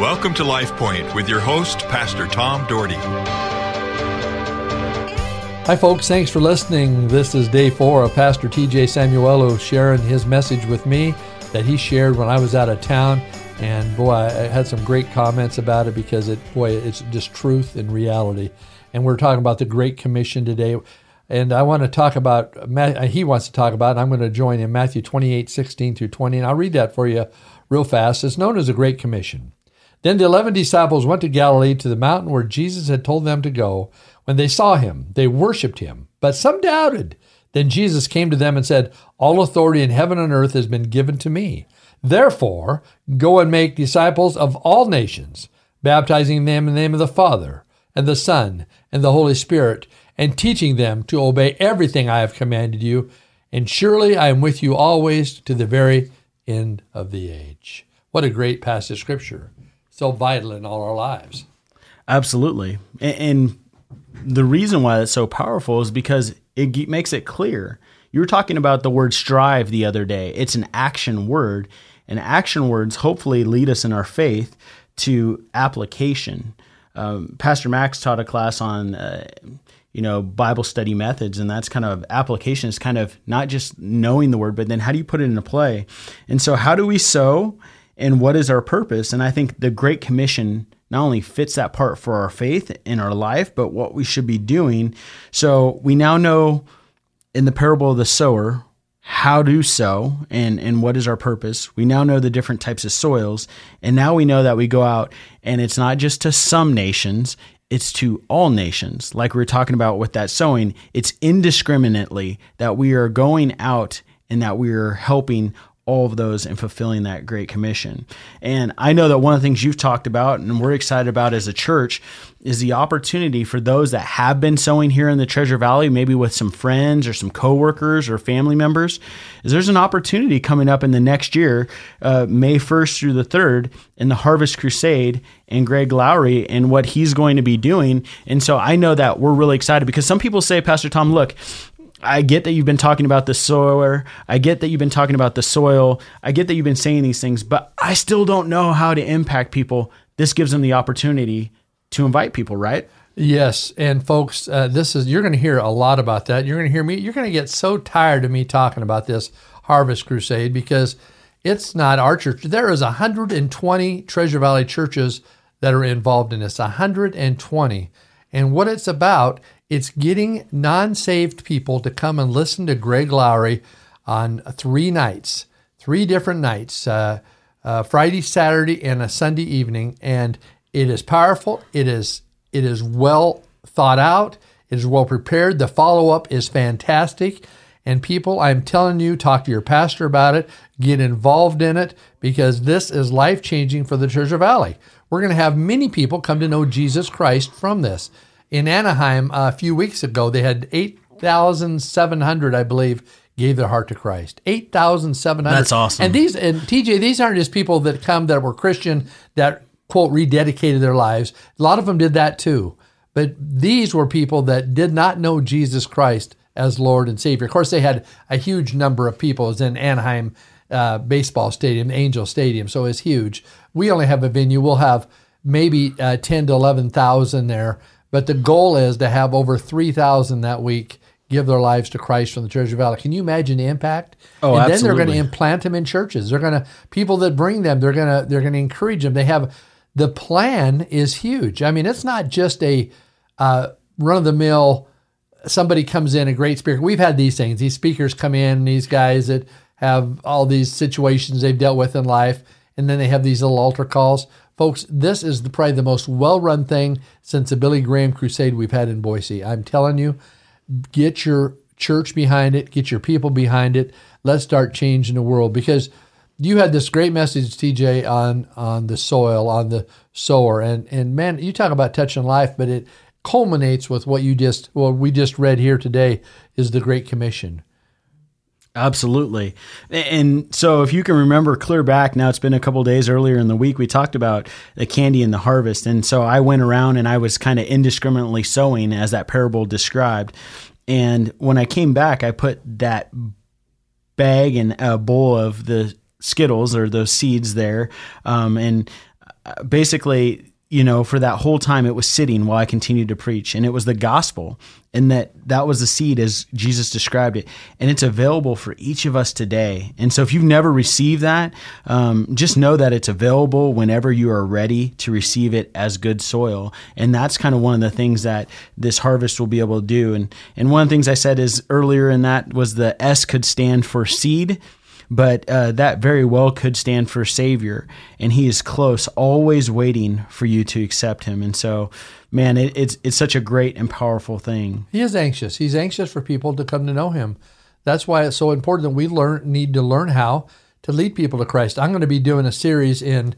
Welcome to Life Point with your host, Pastor Tom Dougherty. Hi, folks. Thanks for listening. This is day four of Pastor TJ Samuelu sharing his message with me that he shared when I was out of town. And boy, I had some great comments about it because it, boy, it's just truth and reality. And we're talking about the Great Commission today. And I want to talk about, uh, he wants to talk about, and I'm going to join in Matthew 28, 16 through 20. And I'll read that for you real fast. It's known as the Great Commission. Then the eleven disciples went to Galilee to the mountain where Jesus had told them to go. When they saw him, they worshipped him, but some doubted. Then Jesus came to them and said, All authority in heaven and earth has been given to me. Therefore, go and make disciples of all nations, baptizing them in the name of the Father, and the Son, and the Holy Spirit, and teaching them to obey everything I have commanded you. And surely I am with you always to the very end of the age. What a great passage of scripture so vital in all our lives. Absolutely. And, the reason why it's so powerful is because it makes it clear. You were talking about the word strive the other day. It's an action word, and action words hopefully lead us in our faith to application. Um, Pastor Max taught a class on, uh, you know, Bible study methods, and that's kind of application is kind of not just knowing the word, but then how do you put it into play? And so, how do we sow? And what is our purpose. And I think the Great Commission not only fits that part for our faith in our life, but what we should be doing. So we now know in the parable of the sower how to sow and, and what is our purpose. We now know the different types of soils. And now we know that we go out and it's not just to some nations, it's to all nations. Like we were talking about with that sowing, it's indiscriminately that we are going out and that we are helping all of those and fulfilling that great commission. And I know that one of the things you've talked about and we're excited about as a church is the opportunity for those that have been sowing here in the Treasure Valley, maybe with some friends or some coworkers or family members, is there's an opportunity coming up in the next year, uh, May 1st through the 3rd, in the Harvest Crusade and Greg Laurie and what he's going to be doing. And so I know that we're really excited because some people say, Pastor Tom, look, I get that you've been talking about the sower. I get that you've been talking about the soil. I get that you've been saying these things, but I still don't know how to impact people. This gives them the opportunity to invite people, right? Yes, and folks, uh, this is you're going to hear a lot about that. You're going to hear me. You're going to get so tired of me talking about this Harvest Crusade because it's not our church. There is 120 Treasure Valley churches that are involved in this. 120, and what it's about it's getting non saved people to come and listen to Greg Laurie on three nights, three different nights uh, uh, Friday, Saturday, and a Sunday evening. And it is powerful. It is, it is well thought out. It is well prepared. The follow up is fantastic. And people, I'm telling you, talk to your pastor about it, get involved in it, because this is life changing for the Treasure Valley. We're going to have many people come to know Jesus Christ from this in Anaheim a few weeks ago, they had 8,700, I believe, gave their heart to Christ. 8,700. That's awesome. And these, and TJ, these aren't just people that come that were Christian that, quote, rededicated their lives. A lot of them did that too. But these were people that did not know Jesus Christ as Lord and Savior. Of course, they had a huge number of people. It in Anaheim uh, baseball stadium, Angel Stadium, so it's huge. We only have a venue. We'll have maybe uh, 10 to 11,000 there. But the goal is to have over 3,000 that week give their lives to Christ from the Treasure Valley. Can you imagine the impact? Oh, and absolutely. then they're going to implant them in churches. They're going to people that bring them. They're going to they're going to encourage them. They have the plan is huge. I mean, it's not just a uh, run of the mill. Somebody comes in a great speaker. We've had these things. These speakers come in. These guys that have all these situations they've dealt with in life, and then they have these little altar calls. Folks, this is the, probably the most well run thing since the Billy Graham crusade we've had in Boise. I'm telling you, get your church behind it, get your people behind it. Let's start changing the world because you had this great message, TJ, on on the soil, on the sower, and and man, you talk about touching life, but it culminates with what you just well we just read here today is the Great Commission. Absolutely. And so if you can remember clear back, now it's been a couple days earlier in the week, we talked about the candy and the harvest. And so I went around and I was kind of indiscriminately sowing as that parable described. And when I came back, I put that bag and a bowl of the Skittles or those seeds there. Um, and uh, basically you know, for that whole time it was sitting while I continued to preach. And it was the gospel. And that that was the seed as Jesus described it. And it's available for each of us today. And so if you've never received that, um, just know that it's available whenever you are ready to receive it as good soil. And that's kind of one of the things that this harvest will be able to do. And, and one of the things I said is earlier in that was the S could stand for seed but uh, that very well could stand for Savior, and He is close, always waiting for you to accept Him. And so, man, it, it's it's such a great and powerful thing. He is anxious. He's anxious for people to come to know Him. That's why it's so important that we learn need to learn how to lead people to Christ. I'm going to be doing a series in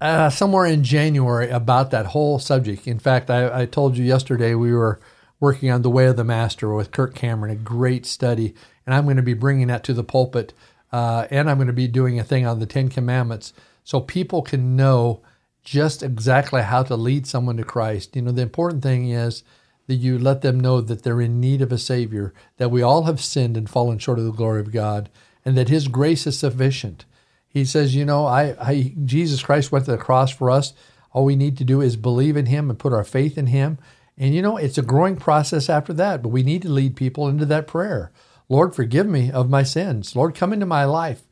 uh, somewhere in January about that whole subject. In fact, I, I told you yesterday we were working on the Way of the Master with Kirk Cameron, a great study, and I'm going to be bringing that to the pulpit uh, and I'm going to be doing a thing on the Ten Commandments so people can know just exactly how to lead someone to Christ. You know, the important thing is that you let them know that they're in need of a Savior, that we all have sinned and fallen short of the glory of God, and that His grace is sufficient. He says, you know, I, I Jesus Christ went to the cross for us. All we need to do is believe in Him and put our faith in Him. And you know, it's a growing process after that, but we need to lead people into that prayer. Lord, forgive me of my sins. Lord, come into my life.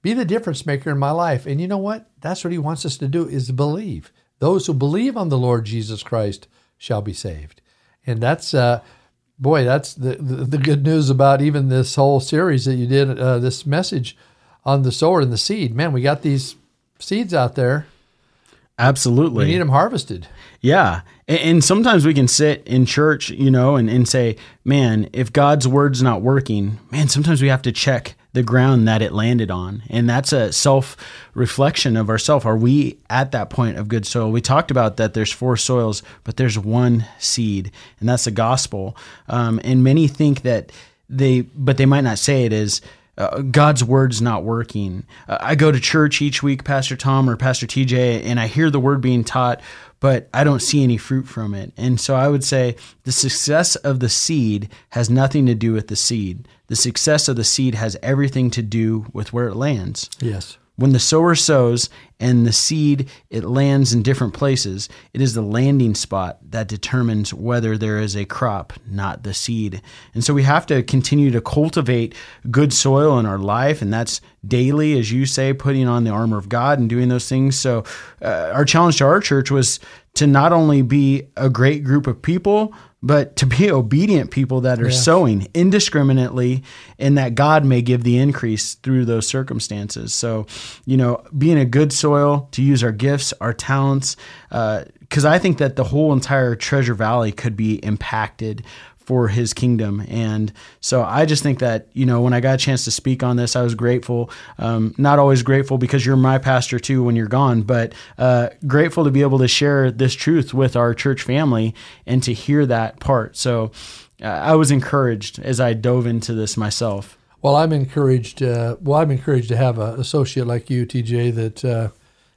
Be the difference maker in my life. And you know what? That's what he wants us to do is believe. Those who believe on the Lord Jesus Christ shall be saved. And that's uh boy, that's the, the, the good news about even this whole series that you did uh, this message on the sower and the seed. Man, we got these seeds out there. Absolutely. We need them harvested. Yeah. And, sometimes we can sit in church, you know, and, and say, man, if God's word's not working, man, sometimes we have to check the ground that it landed on. And that's a self reflection of ourself. Are we at that point of good soil? We talked about that there's four soils, but there's one seed, and that's the gospel. Um, and many think that they, but they might not say it is, uh, God's word's not working. Uh, I go to church each week, Pastor Tom or Pastor TJ, and I hear the word being taught, but I don't see any fruit from it. And so I would say the success of the seed has nothing to do with the seed. The success of the seed has everything to do with where it lands. Yes. When the sower sows and the seed it lands in different places, it is the landing spot that determines whether there is a crop, not the seed. And so we have to continue to cultivate good soil in our life, and that's daily, as you say, putting on the armor of God and doing those things. So uh, our challenge to our church was to not only be a great group of people, but to be obedient people that are yeah. sowing indiscriminately and that God may give the increase through those circumstances. So, you know, being a good soil to use our gifts, our talents, uh, because I think that the whole entire Treasure Valley could be impacted for his kingdom. And so I just think that, you know, when I got a chance to speak on this, I was grateful. Um, not always grateful because you're my pastor too when you're gone, but uh, grateful to be able to share this truth with our church family and to hear that part. So uh, I was encouraged as I dove into this myself. Well, I'm encouraged. Uh, well, I'm encouraged to have an associate like you, TJ, that uh,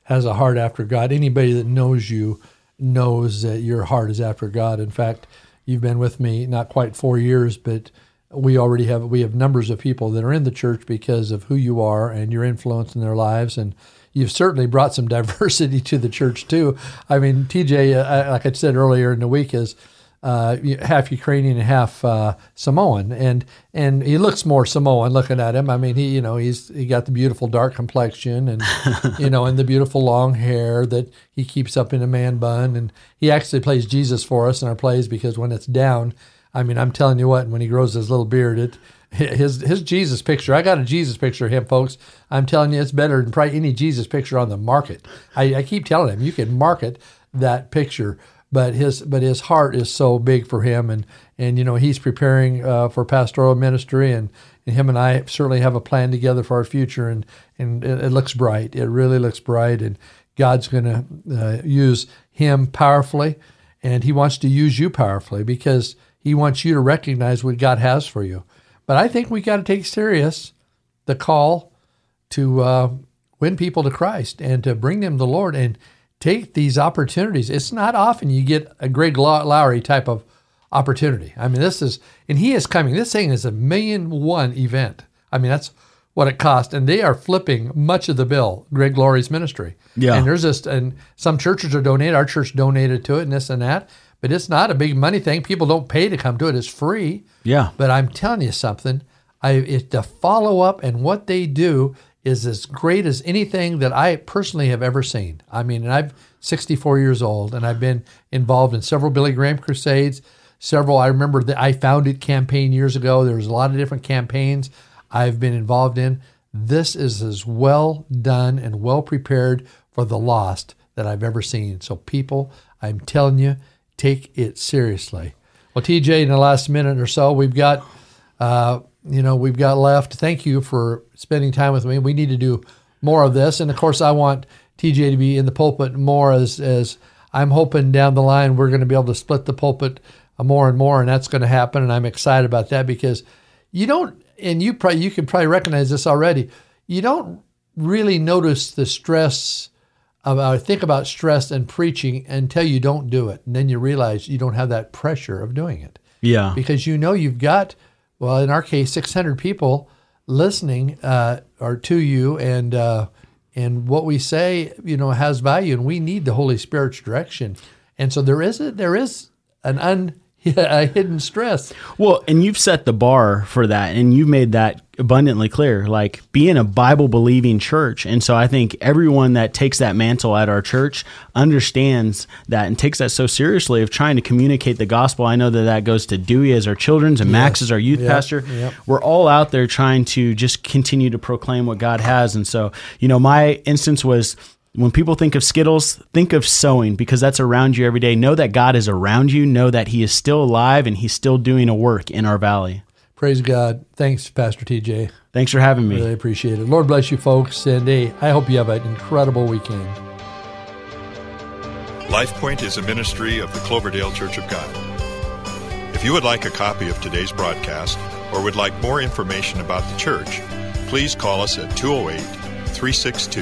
has a heart after God. Anybody that knows you knows that your heart is after God. In fact, You've been with me not quite four years, but we already have we have numbers of people that are in the church because of who you are and your influence in their lives and you've certainly brought some diversity to the church too i mean tj uh, like i said earlier in the week is uh, half Ukrainian and half uh, Samoan, and and he looks more Samoan looking at him. I mean, he you know he's he got the beautiful dark complexion and you know and the beautiful long hair that he keeps up in a man bun, and he actually plays Jesus for us in our plays because when it's down, I mean, I'm telling you what, when he grows his little beard, it his his Jesus picture. I got a Jesus picture of him, folks. I'm telling you, it's better than probably any Jesus picture on the market. I, I keep telling him you can market that picture but his but his heart is so big for him, and and you know he's preparing uh, for pastoral ministry, and, and him and I certainly have a plan together for our future, and and it, it looks bright. It really looks bright, and God's going to uh, use him powerfully, and He wants to use you powerfully because He wants you to recognize what God has for you. But I think we got to take serious the call to uh, win people to Christ and to bring them the Lord. And take these opportunities. It's not often you get a Greg Laurie type of opportunity. I mean, this is, and he is coming. This thing is a million one event. I mean, that's what it cost, and they are flipping much of the bill. Greg Laurie's ministry, Yeah. and there's just and some churches are donated. Our church donated to it, and this and that, but it's not a big money thing. People don't pay to come to it; it's free. Yeah. But I'm telling you something. I it, the follow up and what they do is as great as anything that I personally have ever seen. I mean, and I'm 64 years old, and I've been involved in several Billy Graham crusades. Several. I remember the I founded campaign years ago. There was a lot of different campaigns I've been involved in. This is as well done and well prepared for the lost that I've ever seen. So, people, I'm telling you, take it seriously. Well, TJ, in the last minute or so, we've got, uh, you know, we've got left. Thank you for spending time with me. We need to do more of this, and of course, I want TJ to be in the pulpit more. As as I'm hoping down the line, we're going to be able to split the pulpit more and more, and that's going to happen. And I'm excited about that because you don't, and you probably you can probably recognize this already. You don't really notice the stress about think about stress and preaching until you don't do it, and then you realize you don't have that pressure of doing it Yeah. because you know you've got well in our case 600 people listening uh, or to you and uh, and what we say you know has value and we need the Holy Spirit's direction. And so there is a, there is an un a hidden stress Well, and you've set the bar for that, and you've made that abundantly clear. Like being a Bible believing church, and so I think everyone that takes that mantle at our church understands that and takes that so seriously of trying to communicate the gospel. I know that that goes to Dewey as our children's and Max as our youth Yep. pastor. Yep. We're all out there trying to just continue to proclaim what God has, and so you know, my instance was when people think of Skittles, think of sowing because that's around you every day. Know that God is around you. Know that He is still alive and He's still doing a work in our valley. praise God thanks Pastor TJ Thanks for having me. really appreciate it Lord bless you folks and hey I hope you have an incredible weekend LifePoint is a ministry of the Cloverdale Church of God. If you would like a copy of today's broadcast or would like more information about the church, please call us at 208 362